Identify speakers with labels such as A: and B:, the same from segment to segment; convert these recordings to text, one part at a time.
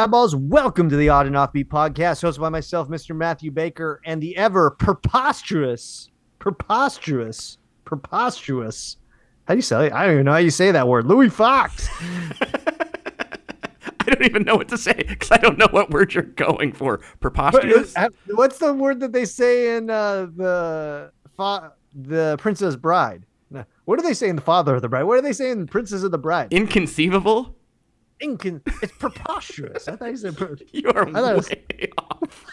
A: Hey. Welcome to the Odd and Offbeat podcast, hosted by myself, Mr. Matthew Baker, and the ever preposterous, preposterous, preposterous. How do you say it? I don't even know how you say that word. Louis Fox.
B: I don't even know what to say because I don't know what word you're going for. Preposterous?
A: What's the word that they say in uh, the fa- the Princess Bride? What do they say in the Father of the Bride? What do they say in Princess of the Bride?
B: Inconceivable?
A: Incon- it's preposterous. I thought you said pre-
B: You are
A: it was-
B: way off.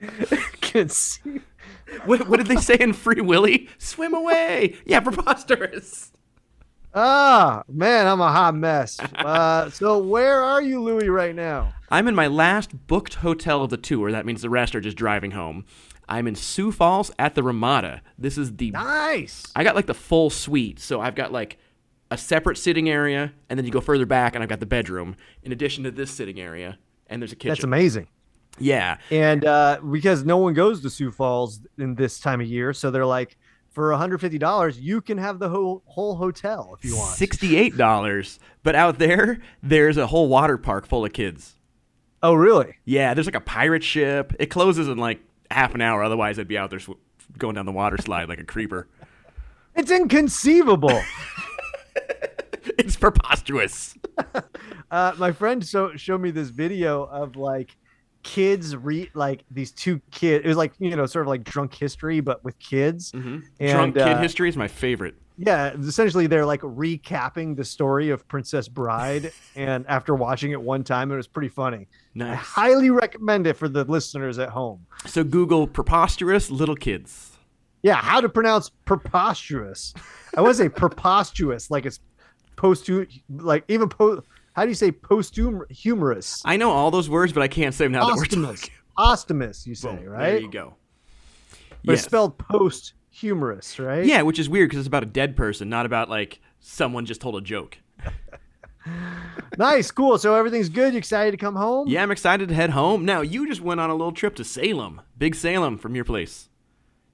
B: What, what did they say in Free Willy? Swim away. Yeah, preposterous.
A: Ah, man, I'm a hot mess. Uh, so where are you, Louis, right now?
B: I'm in my last booked hotel of the tour. That means the rest are just driving home. I'm in Sioux Falls at the Ramada. This is the
A: Nice.
B: I got like the full suite. So I've got like a separate sitting area, and then you go further back, and I've got the bedroom in addition to this sitting area, and there's a kitchen.
A: That's amazing.
B: yeah,
A: And uh, because no one goes to Sioux Falls in this time of year, so they're like, for $150, you can have the whole whole hotel if you want.
B: sixty-eight dollars. But out there, there's a whole water park full of kids.
A: Oh, really?
B: Yeah, there's like a pirate ship. It closes in like half an hour. Otherwise, I'd be out there sw- going down the water slide like a creeper.
A: It's inconceivable.
B: It's preposterous.
A: uh, my friend so showed me this video of like kids read like these two kids. It was like you know, sort of like drunk history, but with kids.
B: hmm
A: And,
B: Drunk kid
A: uh,
B: history is my favorite.
A: Yeah, essentially they're like recapping the story of Princess Bride, and after watching it one time, it was pretty funny. I highly recommend it for the listeners at home.
B: So Google preposterous little kids.
A: Yeah, how to pronounce preposterous? I want to say preposterous, like it's post like even po. How do you say posthum humorous?
B: I know all those words, but I can't say them now that we're
A: Posthumous.
B: talking.
A: Ostomus, you say,
B: Boom,
A: right?
B: There you go.
A: But
B: Yes.
A: it's spelled post humorous, right?
B: Yeah, which is weird because it's about a dead person, not about like someone just told a joke.
A: Nice, cool. So everything's good. You excited to come home?
B: Yeah, I'm excited to head home. Now, you just went on a little trip to Salem, Big Salem from your place.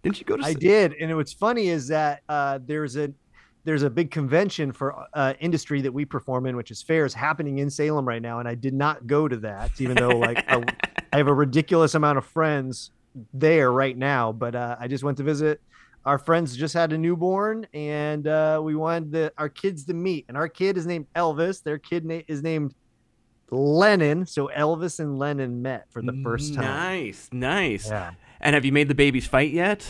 B: Didn't you go to
A: I did, and what's funny is that uh, there's a there's a big convention for uh, industry that we perform in, which is fairs, happening in Salem right now, and I did not go to that, even though like a, I have a ridiculous amount of friends there right now. But uh, I just went to visit. Our friends just had a newborn, and uh, we wanted the, our kids to meet. And our kid is named Elvis. Their kid na- is named Lennon. So Elvis and Lennon met for the first time.
B: Nice, nice.
A: Yeah.
B: And have you made the babies fight yet?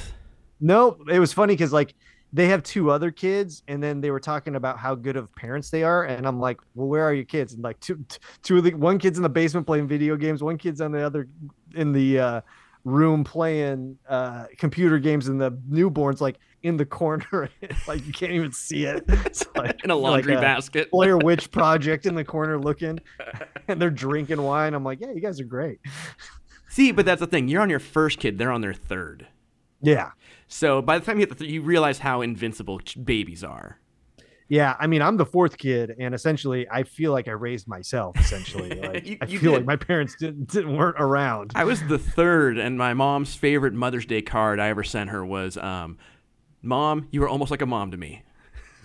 A: No, it was funny because like they have two other kids, and then they were talking about how good of parents they are, and I'm like, well, where are your kids? And like two, two of the one kid's in the basement playing video games, one kid's on the other in the uh, room playing uh, computer games, and the newborn's like in the corner, like you can't even see it. It's like
B: In a laundry
A: like
B: basket.
A: Blair Witch Project in the corner looking, and they're drinking wine. I'm like, yeah, you guys are great.
B: See, but that's the thing. You're on your first kid, they're on their third.
A: Yeah.
B: So by the time you hit the th- you realize how invincible ch- babies are.
A: Yeah, I mean, I'm the fourth kid, and essentially, I feel like I raised myself. Essentially, like,
B: You-
A: I
B: you
A: feel
B: did.
A: like my parents didn't, didn't weren't around.
B: I was the third, and my mom's favorite Mother's Day card I ever sent her was, um, "Mom, you were almost like a mom to me."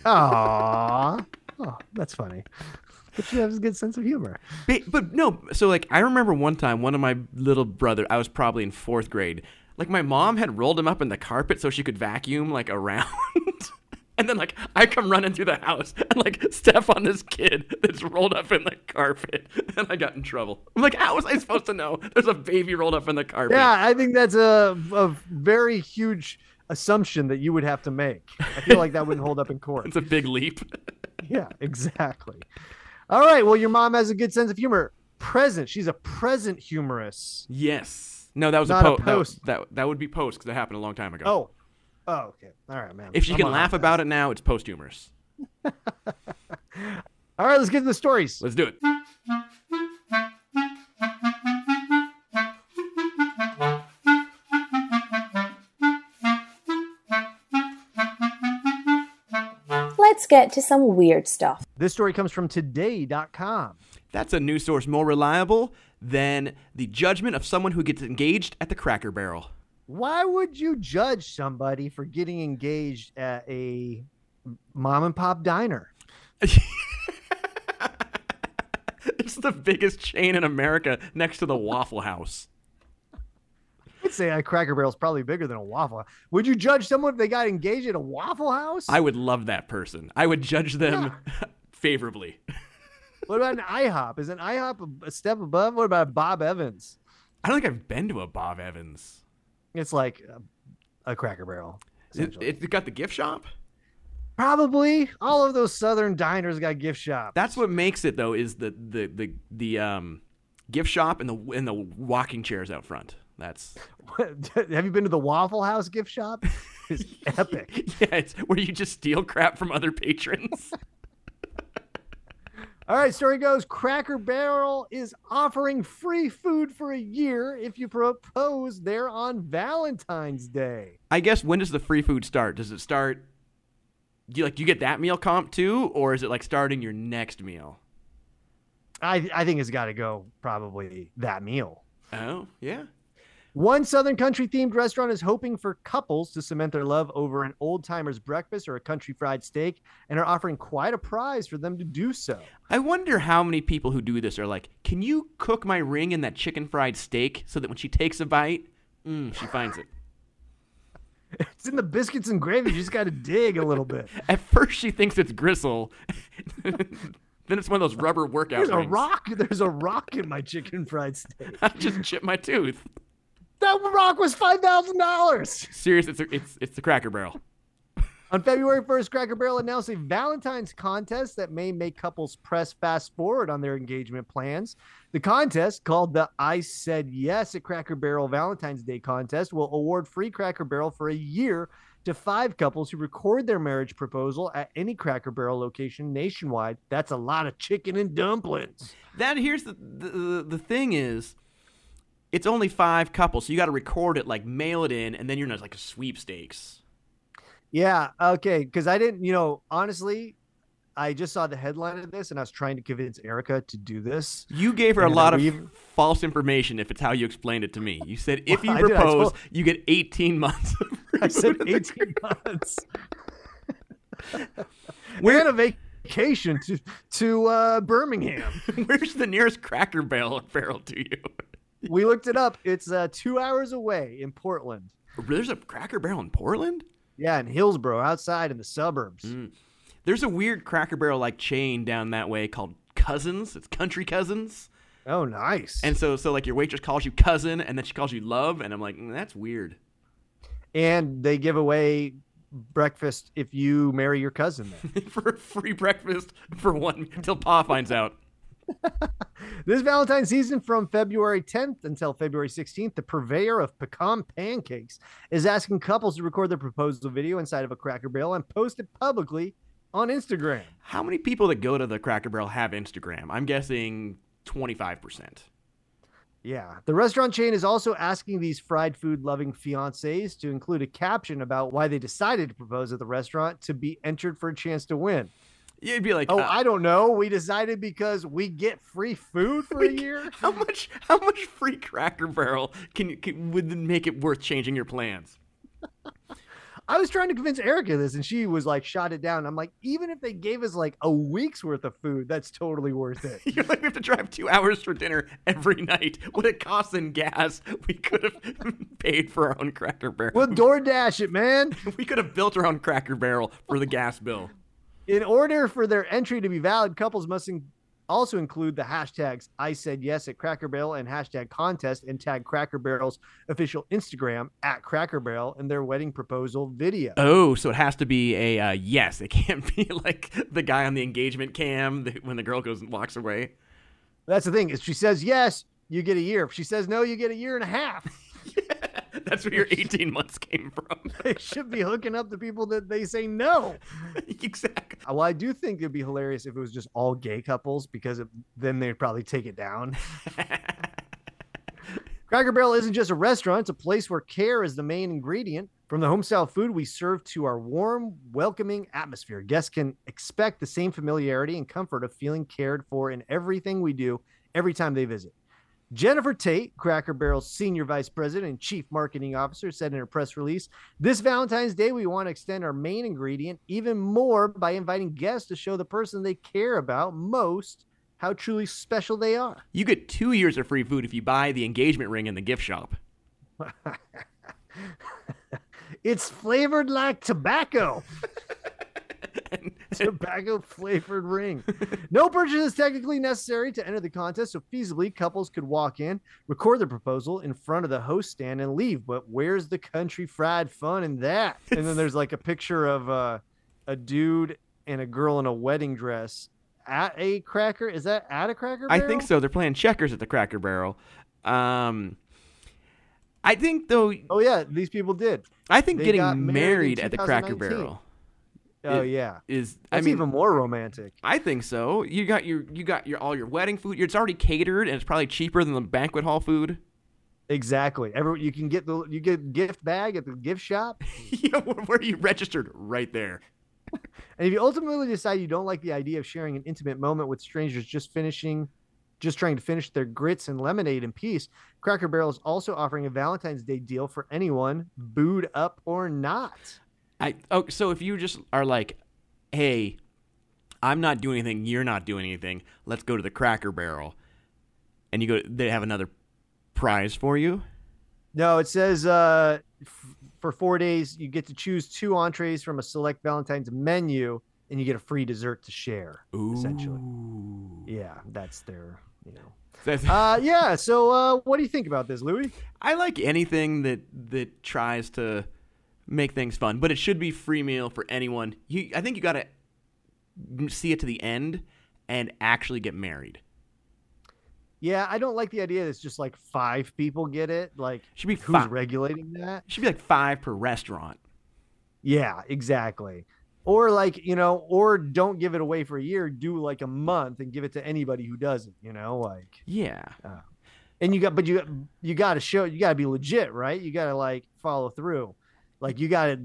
A: Aww, oh, that's funny. But you have a good sense of humor.
B: Ba- But no, so like I remember one time, one of my little brother, I was probably in fourth grade. Like my mom had rolled him up in the carpet so she could vacuum like around. And then, like, I come running through the house and, like, step on this kid that's rolled up in the carpet. And I got in trouble. I'm like, how was I supposed to know there's a baby rolled up in the carpet?
A: Yeah, I think that's a a very huge assumption that you would have to make. I feel like that wouldn't hold up in court.
B: It's a big leap.
A: Yeah, exactly. All right. Well, your mom has a good sense of humor. Present. She's a present humorous.
B: yes. No, that was
A: Not
B: a, po- a
A: post.
B: That, that, that would be post because that happened a long time ago.
A: Oh, oh, okay, all right, man.
B: If you
A: I'm
B: can laugh about it now, it's post humorous.
A: all right, let's get to the stories.
B: Let's do it.
C: Let's get to some weird stuff.
A: This story comes from today.com.
B: That's a news source more reliable than the judgment of someone who gets engaged at the Cracker Barrel.
A: Why would you judge somebody for getting engaged at a mom and pop diner?
B: it's the biggest chain in America next to the Waffle House.
A: I'd say a Cracker Barrel is probably bigger than a Waffle House. Would you judge someone if they got engaged at a Waffle House?
B: I would love that person. I would judge them favorably.
A: What about an IHOP? Is an IHOP a step above? What about Bob Evans?
B: I don't think I've been to a Bob Evans.
A: It's like a, a Cracker Barrel.
B: It, it got the gift shop.
A: Probably all of those southern diners got gift shops.
B: That's what makes it though is the the the the um gift shop and the and the walking chairs out front. That's
A: Have you been to the Waffle House gift shop? It's epic.
B: yeah, it's where you just steal crap from other patrons.
A: All right, story goes Cracker Barrel is offering free food for a year if you propose there on Valentine's Day.
B: I guess when does the free food start? Does it start? Do you like do you get that meal comp too, or is it like starting your next meal?
A: I, I think it's got to go probably that meal.
B: Oh yeah.
A: One Southern country themed restaurant is hoping for couples to cement their love over an old timer's breakfast or a country fried steak and are offering quite a prize for them to do so.
B: I wonder how many people who do this are like, "Can you cook my ring in that chicken fried steak so that when she takes a bite, mm, she finds it."
A: It's in the biscuits and gravy. You just got to dig a little bit.
B: At first, she thinks it's gristle. then it's one of those rubber workout
A: There's a rock. There's a rock in my chicken fried steak.
B: I just chipped my tooth.
A: That rock was five thousand dollars.
B: Serious, it's a, it's it's the Cracker Barrel.
A: On February 1st, Cracker Barrel announced a Valentine's contest that may make couples press fast forward on their engagement plans. The contest, called the I Said Yes at Cracker Barrel Valentine's Day contest, will award free Cracker Barrel for a year to five couples who record their marriage proposal at any Cracker Barrel location nationwide. That's a lot of chicken and dumplings.
B: That here's the the, the thing is, it's only five couples, so you got to record it, like mail it in, and then you're in like a sweepstakes.
A: Yeah, okay, because I didn't, you know, honestly, I just saw the headline of this and I was trying to convince Erica to do this.
B: You gave her a lot of
A: we've-
B: false information. If it's how you explained it to me, you said if you
A: did,
B: propose,
A: told-
B: you get 18 months. Of
A: I said
B: food at the
A: 18 months. We're on a vacation to to uh, Birmingham.
B: Where's the nearest Cracker Barrel barrel to you?
A: We looked it up. It's uh, two hours away in Portland.
B: There's a Cracker Barrel in Portland.
A: Yeah, in Hillsboro, outside in the suburbs.
B: Mm. There's a weird Cracker Barrel like chain down that way called Cousins. It's Country Cousins.
A: Oh, nice.
B: And so, so like your waitress calls you cousin, and then she calls you love, and I'm like, mm, that's weird.
A: and they give away breakfast if you marry your cousin.
B: For a free breakfast for one until Pa finds out.
A: This Valentine's season from February 10th until February 16th, the purveyor of pecan pancakes is asking couples to record their proposal video inside of a Cracker Barrel and post it publicly on Instagram.
B: How many people that go to the Cracker Barrel have Instagram? I'm guessing 25%.
A: Yeah. The restaurant chain is also asking these fried food loving fiancés to include a caption about why they decided to propose at the restaurant to be entered for a chance to win.
B: You'd be like,
A: Oh,
B: uh,
A: I don't know. We decided because we get free food for a year.
B: how much how much free Cracker Barrel can, you- can would make it worth changing your plans?
A: I was trying to convince Erica this, and she was like, shot it down. I'm like, even if they gave us like a week's worth of food, that's totally worth it.
B: You're like, we have to drive two hours for dinner every night. What it costs in gas, we could have paid for our own Cracker Barrel.
A: We'll DoorDash it, man.
B: we could have built our own Cracker Barrel for the gas bill.
A: In order for their entry to be valid, couples must in- also include the hashtags I said yes at Cracker Barrel and hashtag contest and tag Cracker Barrel's official Instagram at Cracker Barrel in their wedding proposal video.
B: Oh, so it has to be a uh, yes. It can't be like the guy on the engagement cam when the girl goes and walks away.
A: That's the thing. If she says yes, you get a year. If she says no, you get a year and a half.
B: That's where your 18 months came from.
A: they should be hooking up the people that they say no.
B: exactly.
A: Well, I do think it'd be hilarious if it was just all gay couples because it, then they'd probably take it down. Cracker Barrel isn't just a restaurant, it's a place where care is the main ingredient. From the homestyle food we serve to our warm, welcoming atmosphere, guests can expect the same familiarity and comfort of feeling cared for in everything we do every time they visit. Jennifer Tate, Cracker Barrel's senior vice president and chief marketing officer, said in her press release This Valentine's Day, we want to extend our main ingredient even more by inviting guests to show the person they care about most how truly special they are.
B: You get two years of free food if you buy the engagement ring in the gift shop.
A: It's flavored like tobacco. tobacco flavored ring. No purchase is technically necessary to enter the contest, so feasibly couples could walk in, record their proposal in front of the host stand, and leave. But where's the country fried fun in that? And then there's like a picture of uh, a dude and a girl in a wedding dress at a cracker. Is that at a cracker? Barrel?
B: I think so. They're playing checkers at the Cracker Barrel. Um, I think though.
A: Oh yeah, these people did.
B: I think getting married,
A: married
B: at the Cracker Barrel
A: Oh yeah,
B: is.
A: that's
B: I mean,
A: even more romantic.
B: I think so. You got your you got your all your wedding food. It's already catered and it's probably cheaper than the banquet hall food.
A: Exactly. Every you can get the you get gift bag at the gift shop.
B: yeah, where, where you registered right there.
A: And if you ultimately decide you don't like the idea of sharing an intimate moment with strangers just finishing just trying to finish their grits and lemonade in peace, Cracker Barrel is also offering a Valentine's Day deal for anyone, booed up or not.
B: I oh so if you just are like, hey, I'm not doing anything, you're not doing anything. Let's go to the Cracker Barrel, and you go. They have another prize for you.
A: No, it says uh, f- for four days you get to choose two entrees from a select Valentine's menu, and you get a free dessert to share. Essentially, yeah, that's their you know. Uh, yeah. So, uh, what do you think about this, Louis?
B: I like anything that that tries to make things fun, but it should be free meal for anyone. You, I think you got to see it to the end and actually get married.
A: Yeah, I don't like the idea that it's just like five people get it. Like,
B: Should be
A: who's regulating that?
B: It should be like five per restaurant.
A: Yeah, exactly. Or like, you know, or don't give it away for a year, do like a month and give it to anybody who doesn't, you know, like
B: Yeah.
A: Uh, and you got but you you got to show you got to be legit, right? You got to like follow through. Like you got to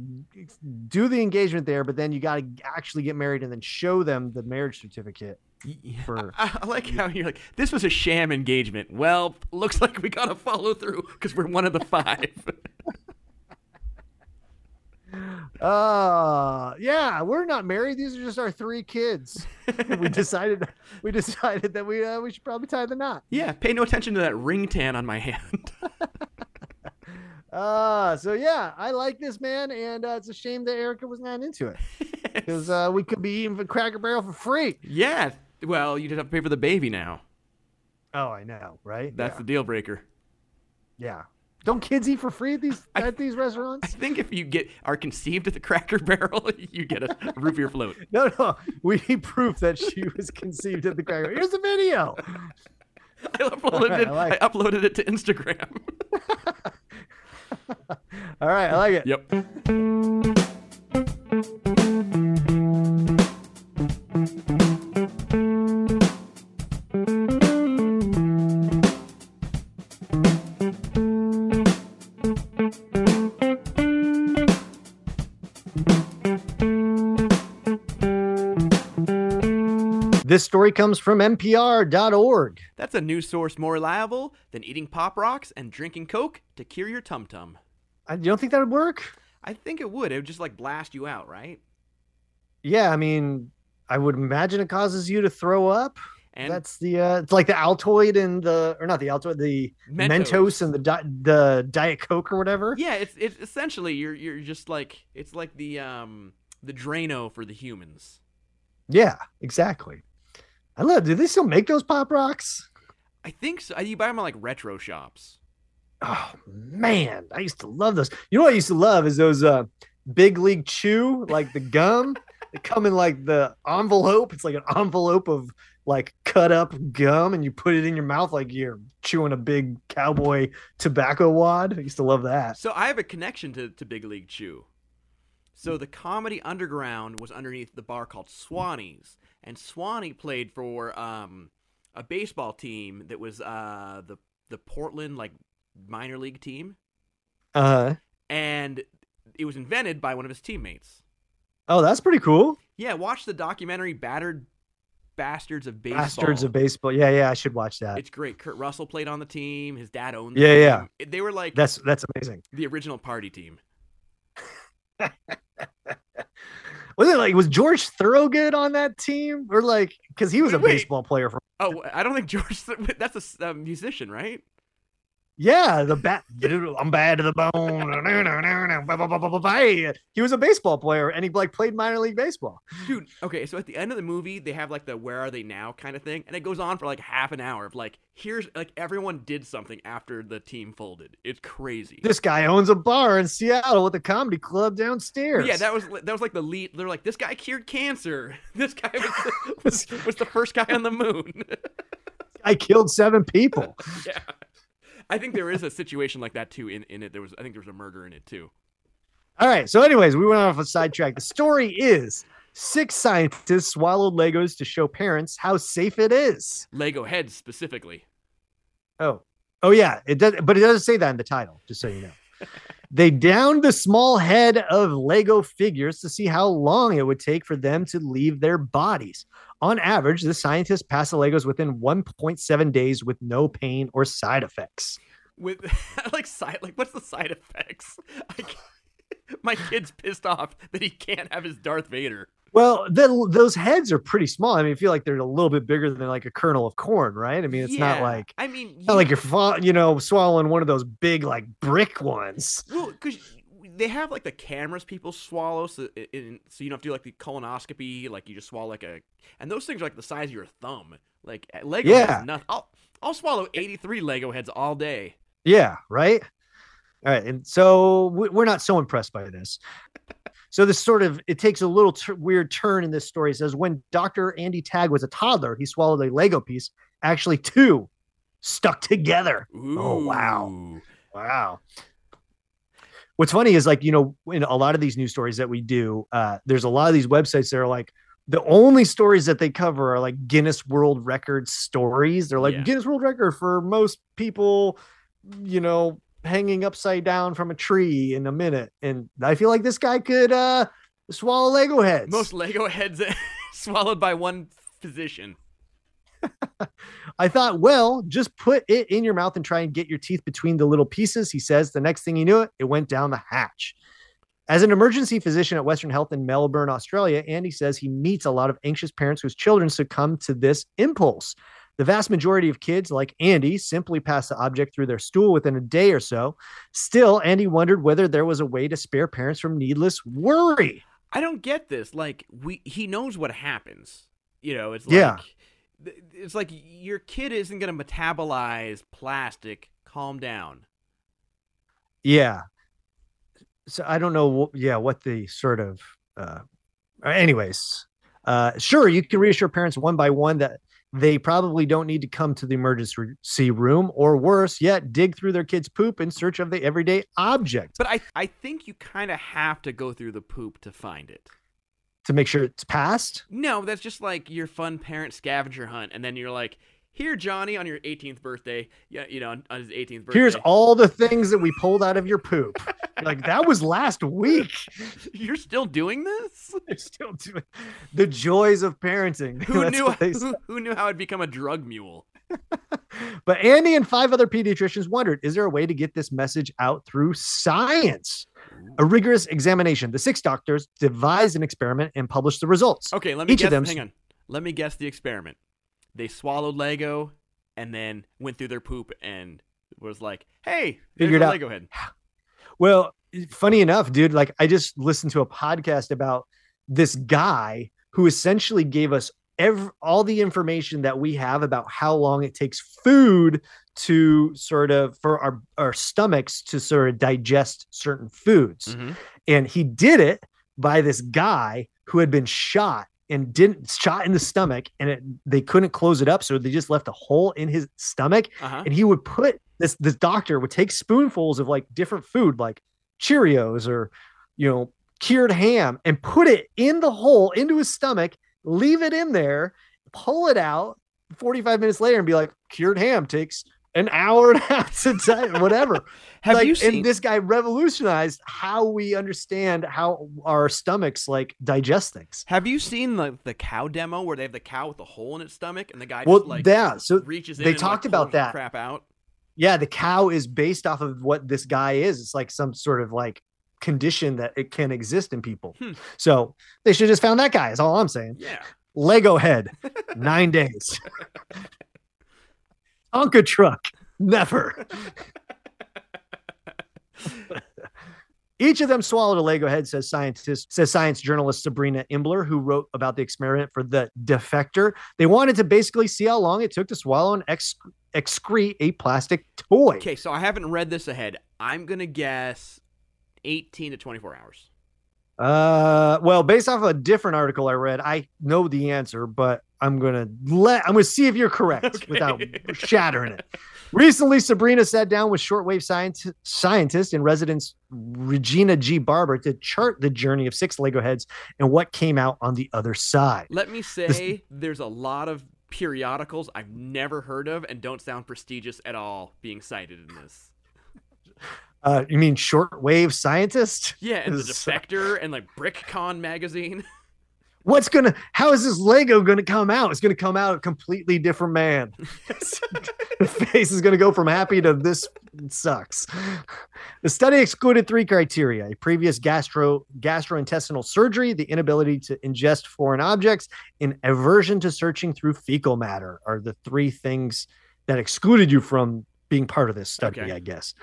A: do the engagement there, but then you got to actually get married and then show them the marriage certificate. For-
B: I, I like how you're like, this was a sham engagement. Well, looks like we got to follow through because we're one of the five.
A: Uh yeah, we're not married. These are just our three kids. we decided we decided that we uh, we should probably tie the knot.
B: yeah, pay no attention to that ring tan on my hand.
A: Uh, so yeah, I like this man, and uh, it's a shame that Erica was not into it because uh, we could be eating from Cracker Barrel for free.
B: yeah. Well, you just have to pay for the baby now.
A: Oh, I know, right?
B: That's the deal breaker.
A: yeah. yeah. Don't kids eat for free at these
B: I-
A: at these restaurants?
B: I think if you get are conceived at the Cracker Barrel, you get a root beer float.
A: No, no. We need proof that she was conceived at the Cracker. Barrel. Here's the video.
B: I uploaded
A: Alright,
B: it.
A: I like
B: I uploaded it to Instagram.
A: All right, I like it.
B: yep.
A: This story comes from NPR.org.
B: That's a news source more reliable than eating pop rocks and drinking Coke to cure your tum tum.
A: I, you don't think that would work?
B: I think it would. It would just like blast you out, right?
A: Yeah, I mean, I would imagine it causes you to throw up.
B: And
A: That's the uh, it's like the Altoid and the or not the Altoid, the
B: Mentos.
A: Mentos, and the di- the Diet Coke or whatever.
B: yeah, it's it's essentially you're you're just like it's like the um the Drano for the humans.
A: Yeah, exactly. I love. Do they still make those pop rocks?
B: I think so. You buy them at like retro shops.
A: Oh man, I used to love those. You know what I used to love is those uh big league chew, like the gum. they come in like the envelope. It's like an envelope of like cut up gum, and you put it in your mouth like you're chewing a big cowboy tobacco wad. I used to love that.
B: So I have a connection to, to Big League Chew. So the Comedy Underground was underneath the bar called Swannie's, and Swanee played for um, a baseball team that was uh, the the Portland like minor league team,
A: Uh,
B: and it was invented by one of his teammates.
A: oh, that's pretty cool.
B: Yeah, watch the documentary "Battered Bastards of Baseball."
A: Bastards of baseball. Yeah, yeah, I should watch that.
B: It's great. Kurt Russell played on the team. His dad owned. The
A: Yeah, yeah.
B: They were like
A: That's that's amazing.
B: the original party team.
A: Was it like was George Thorogood on that team or like because he was a
B: Wait, wait.
A: baseball player from
B: Oh, I don't think George. That's a musician, right?
A: Yeah the bat I'm bad to the bone. He was a baseball player and he like played minor league baseball.
B: Dude, okay, so at the end of the movie, they have like the where are they now kind of thing, and it goes on for like half an hour of like, here's like everyone did something after the team folded. It's crazy.
A: This guy owns a bar in Seattle with a comedy club downstairs.
B: Yeah, that was that was like the lead. They're like, this guy cured cancer. This guy was was, was the first guy on the moon.
A: I killed seven people.
B: yeah, I think there is a situation like that too. In in it, there was I think there was a murder in it too.
A: All right. So, anyways, we went off a sidetrack. The story is six scientists swallowed Legos to show parents how safe it is.
B: Lego heads specifically.
A: Oh, oh yeah, it does, but it doesn't say that in the title. Just so you know, they downed the small head of Lego figures to see how long it would take for them to leave their bodies. On average, the scientists pass the Legos within 1.7 days with no pain or side effects.
B: with like side like what's the side effects I my kid's pissed off that he can't have his darth vader
A: Well, the, those heads are pretty small. I mean, I feel like they're a little bit bigger than like a kernel of corn, right? I mean, it's not like
B: i mean
A: not like you're fa- you know swallowing one of those big like brick ones.
B: well because they have like the cameras people swallow so so you don't have to do like the colonoscopy like you just swallow like a and those things are like the size of your thumb like uh, lego
A: Yeah.
B: nothing I'll, I'll swallow 83 lego heads all day
A: Yeah, right. All right, and so we- we're not so impressed by this. So this sort of it takes a little t- weird turn in this story. It says when Dr. Andy Tagg was a toddler, he swallowed a Lego piece, actually two, stuck together. Oh, wow. Wow. What's funny is like, you know, in a lot of these news stories that we do, uh, there's a lot of these websites that are like, the only stories that they cover are like Guinness World Record stories. They're like
B: Yeah.
A: Guinness World Record for most people, you know, hanging upside down from a tree in a minute. And I feel like this guy could uh swallow Lego heads.
B: most lego heads swallowed by one physician
A: I thought, well, just put it in your mouth and try and get your teeth between the little pieces. He says the next thing he knew it, it went down the hatch. As an emergency physician at Western Health in Melbourne, Australia, Andy says he meets a lot of anxious parents whose children succumb to this impulse. The vast majority of kids, like Andy, simply pass the object through their stool within a day or so. Still, Andy wondered whether there was a way to spare parents from needless worry.
B: I don't get this. Like we he knows what happens. You know, it's like
A: Yeah.
B: It's like your kid isn't going to metabolize plastic. Calm down.
A: Yeah. So I don't know. Yeah, what the sort of. uh Anyways, uh sure, you can reassure parents one by one that they probably don't need to come to the emergency room, or worse yet, dig through their kids' poop in search of the everyday object
B: But I I think you kind of have to go through the poop to find it.
A: To make sure it's passed.
B: No, that's just like your fun parent scavenger hunt and then you're like, "Here, Johnny, on your 18th birthday, yeah, you know, on, his 18th birthday.
A: Here's all the things that we pulled out of your poop. like that was last week.
B: You're still doing this?
A: They're still doing the joys of parenting.
B: Who knew who, who knew how I'd become a drug mule?
A: But Andy and five other pediatricians wondered is there a way to get this message out through science? A rigorous examination. The six doctors devised an experiment and published the results.
B: Okay, let me
A: Each
B: guess.
A: of them-
B: Hang on. Let me guess the experiment. They swallowed Lego and then went through their poop and was like, "Hey,
A: Figured out-
B: Lego head."
A: Well, funny enough, dude, like I just listened to a podcast about this guy who essentially gave us every, all the information that we have about how long it takes food to sort of for our, our stomachs to sort of digest certain foods.
B: Mhm.
A: and he did it by this guy who had been shot and didn't shot in the stomach and it, they couldn't close it up so they just left a hole in his stomach
B: Uh-huh.
A: and he would put this this doctor would take spoonfuls of like different food like cheerios or you know cured ham and put it in the hole into his stomach leave it in there pull it out 45 minutes later and be like cured ham takes an hour and a half to time, whatever.
B: Have
A: Like,
B: you seen?
A: And this guy revolutionized how we understand how our stomachs like digest things.
B: have you seen the the cow demo where they have the cow with a hole in its stomach and the guy
A: Well,
B: just like
A: yeah. So
B: reaches
A: they
B: and,
A: talked
B: like,
A: about that.
B: crap out?
A: yeah, the cow is based off of what this guy is. It's like some sort of like condition that it can exist in people.
B: Hmm.
A: So they should have just found that guy. Is all I'm saying.
B: Yeah.
A: Lego head, nine days. Tonka truck, never. Each of them swallowed a Lego head, says scientist, says science journalist Sabrina Imbler, who wrote about the experiment for the defector. They wanted to basically see how long it took to swallow and ex- excrete a plastic toy.
B: Okay, so I haven't read this ahead. I'm gonna guess 18 to 24 hours.
A: Uh, well, based off a different article I read, I know the answer, but I'm gonna let I'm gonna see if you're correct
B: Okay.
A: without shattering it. Recently, Sabrina sat down with shortwave science, scientist in residence Regina G. Barber to chart the journey of six Lego heads and what came out on the other side.
B: Let me say, there's a lot of periodicals I've never heard of and don't sound prestigious at all being cited in this.
A: Uh, you mean shortwave scientist?
B: Yeah, and the
A: Is-
B: Defector and like BrickCon magazine.
A: What's gonna? How is this Lego gonna come out? It's gonna come out a completely different man. the face is gonna go from happy to this sucks. The study excluded three criteria: a previous gastro gastrointestinal surgery, the inability to ingest foreign objects, and aversion to searching through fecal matter. Are the three things that excluded you from being part of this study?
B: Okay.
A: I guess.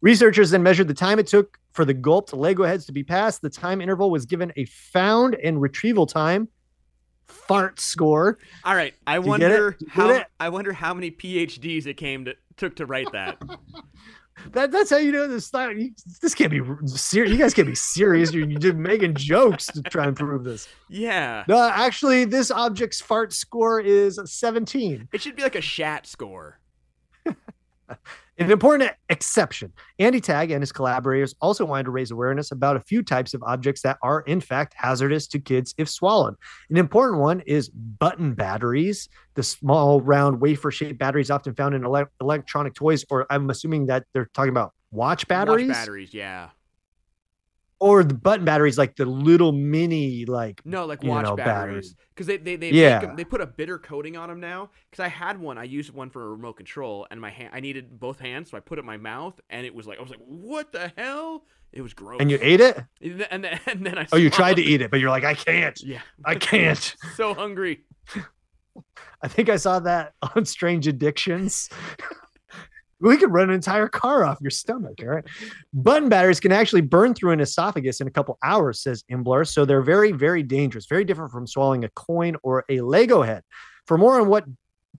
A: Researchers then measured the time it took for the gulped Lego heads to be passed. The time interval was given a found and retrieval time fart score.
B: All right, I
A: you get it?
B: wonder
A: Do get
B: how? I wonder how many PhDs it came to took to write that.
A: That, that's how you know this. This can't be serious. You guys can't be serious. You're, you're just making jokes to try and prove this.
B: yeah,
A: No, actually, this object's fart score is 17.
B: it should be like a Shat score.
A: An important exception. Andy Tagg and his collaborators also wanted to raise awareness about a few types of objects that are, in fact, hazardous to kids if swallowed. An important one is button batteries, the small, round, wafer shaped batteries often found in ele- electronic toys, or I'm assuming that they're talking about watch batteries,
B: Watch batteries, yeah.
A: Or the button batteries, like the little mini, like
B: No, like watch
A: know,
B: batteries. Because they they they
A: Yeah.
B: make 'em- they put a bitter coating on them now. Because I had one, I used one for a remote control, and my hand I needed both hands, so I put it in my mouth, and it was like I was like, what the hell? It was gross.
A: And you ate it?
B: and then and then, and then I
A: Oh, you tried to eat it, but you're like, I can't.
B: Yeah,
A: I can't.
B: so hungry.
A: I think I saw that on Strange Addictions. We could run an entire car off your stomach. All right. Button batteries can actually burn through an esophagus in a couple hours, says Imbler. So they're very, very dangerous, very different from swallowing a coin or a Lego head. For more on what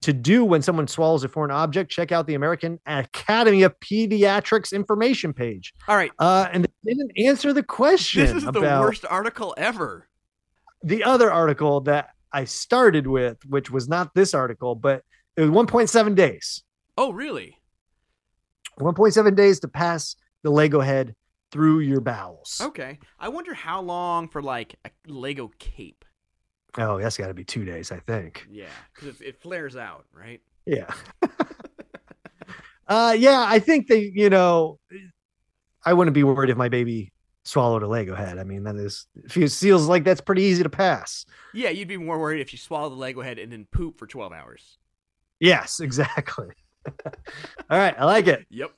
A: to do when someone swallows a foreign object, check out the American Academy of Pediatrics information page.
B: All right,
A: Uh, and they didn't answer the question
B: this is the worst article ever.
A: the other article that I started with, which was not this article, but it was 1.7 days.
B: Oh, really?
A: 1.7 days to pass the Lego head through your bowels.
B: Okay. I wonder how long for like a Lego cape.
A: Oh, that's got to be two days, I think.
B: Yeah, because it, it flares out, right?
A: Yeah. uh, yeah, I think they, you know, I wouldn't be worried if my baby swallowed a Lego head. I mean, that is, feels feels like that's pretty easy to pass.
B: Yeah, you'd be more worried if you swallow the Lego head and then poop for 12 hours.
A: Yes, exactly. All right, I like it.
B: Yep.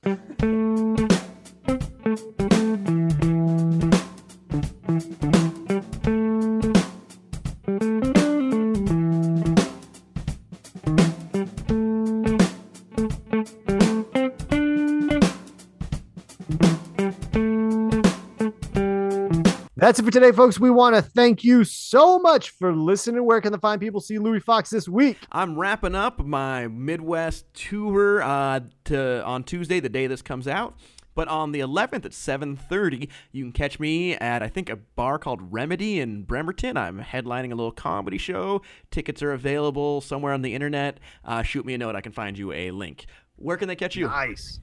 A: That's it for today, folks. We want to thank you so much for listening. Where can the fine people see Louis Fox this week?
B: I'm wrapping up my Midwest tour uh, to on Tuesday, the day this comes out. But on the 11th at 7:30, you can catch me at I think a bar called Remedy in Bremerton. I'm headlining a little comedy show. Tickets are available somewhere on the internet. Uh, shoot me a note. I can find you a link. Where can they catch you?
A: Nice.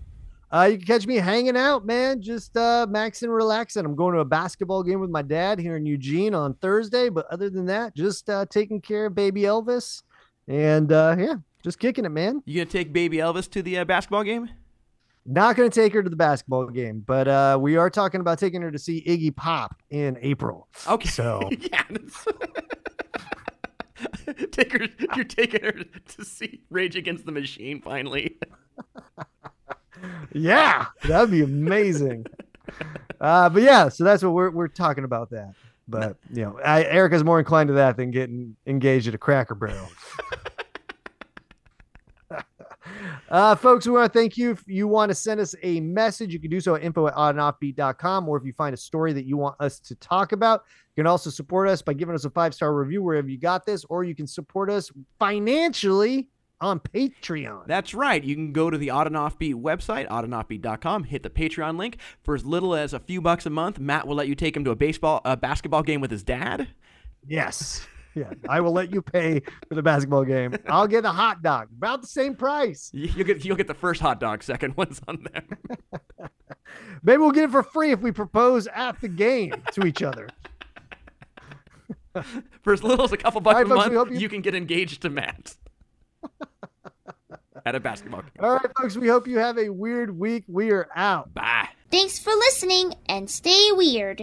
A: Uh, you can catch me hanging out, man. Just uh, maxing, relaxing. I'm going to a basketball game with my dad here in Eugene on Thursday. But other than that, just uh, taking care of baby Elvis. And uh, yeah, just kicking it, man.
B: You gonna take baby Elvis to the uh, basketball game?
A: Not going to take her to the basketball game, but uh, we are talking about taking her to see Iggy Pop in April.
B: Okay.
A: So
B: yeah. Take her. You're taking her to see Rage Against the Machine finally.
A: yeah, that'd be amazing. uh, but yeah, so that's what we're we're talking about that. But you know, I, Erica's more inclined to that than getting engaged at a Cracker Barrel. Uh, folks, we want to thank you. If you want to send us a message, you can do so at info at oddandoffbeat.com. Or if you find a story that you want us to talk about, you can also support us by giving us a five star review wherever you got this, or you can support us financially on Patreon.
B: That's right. You can go to the Odd and Offbeat website, oddandoffbeat.com, hit the Patreon link. For as little as a few bucks a month, Matt will let you take him to a baseball, a basketball game with his dad.
A: Yes. Yeah, I will let you pay for the basketball game. I'll get a hot dog, about the same price.
B: You- You'll get you'll get the first hot dog. Second one's on there.
A: Maybe we'll get it for free if we propose at the game to each other.
B: For as little as a couple bucks
A: right,
B: a
A: folks,
B: month,
A: you-
B: you can get engaged to Matt at a basketball game.
A: All right, folks, we hope you have a weird week. We are out.
B: Bye.
D: Thanks for listening and stay weird.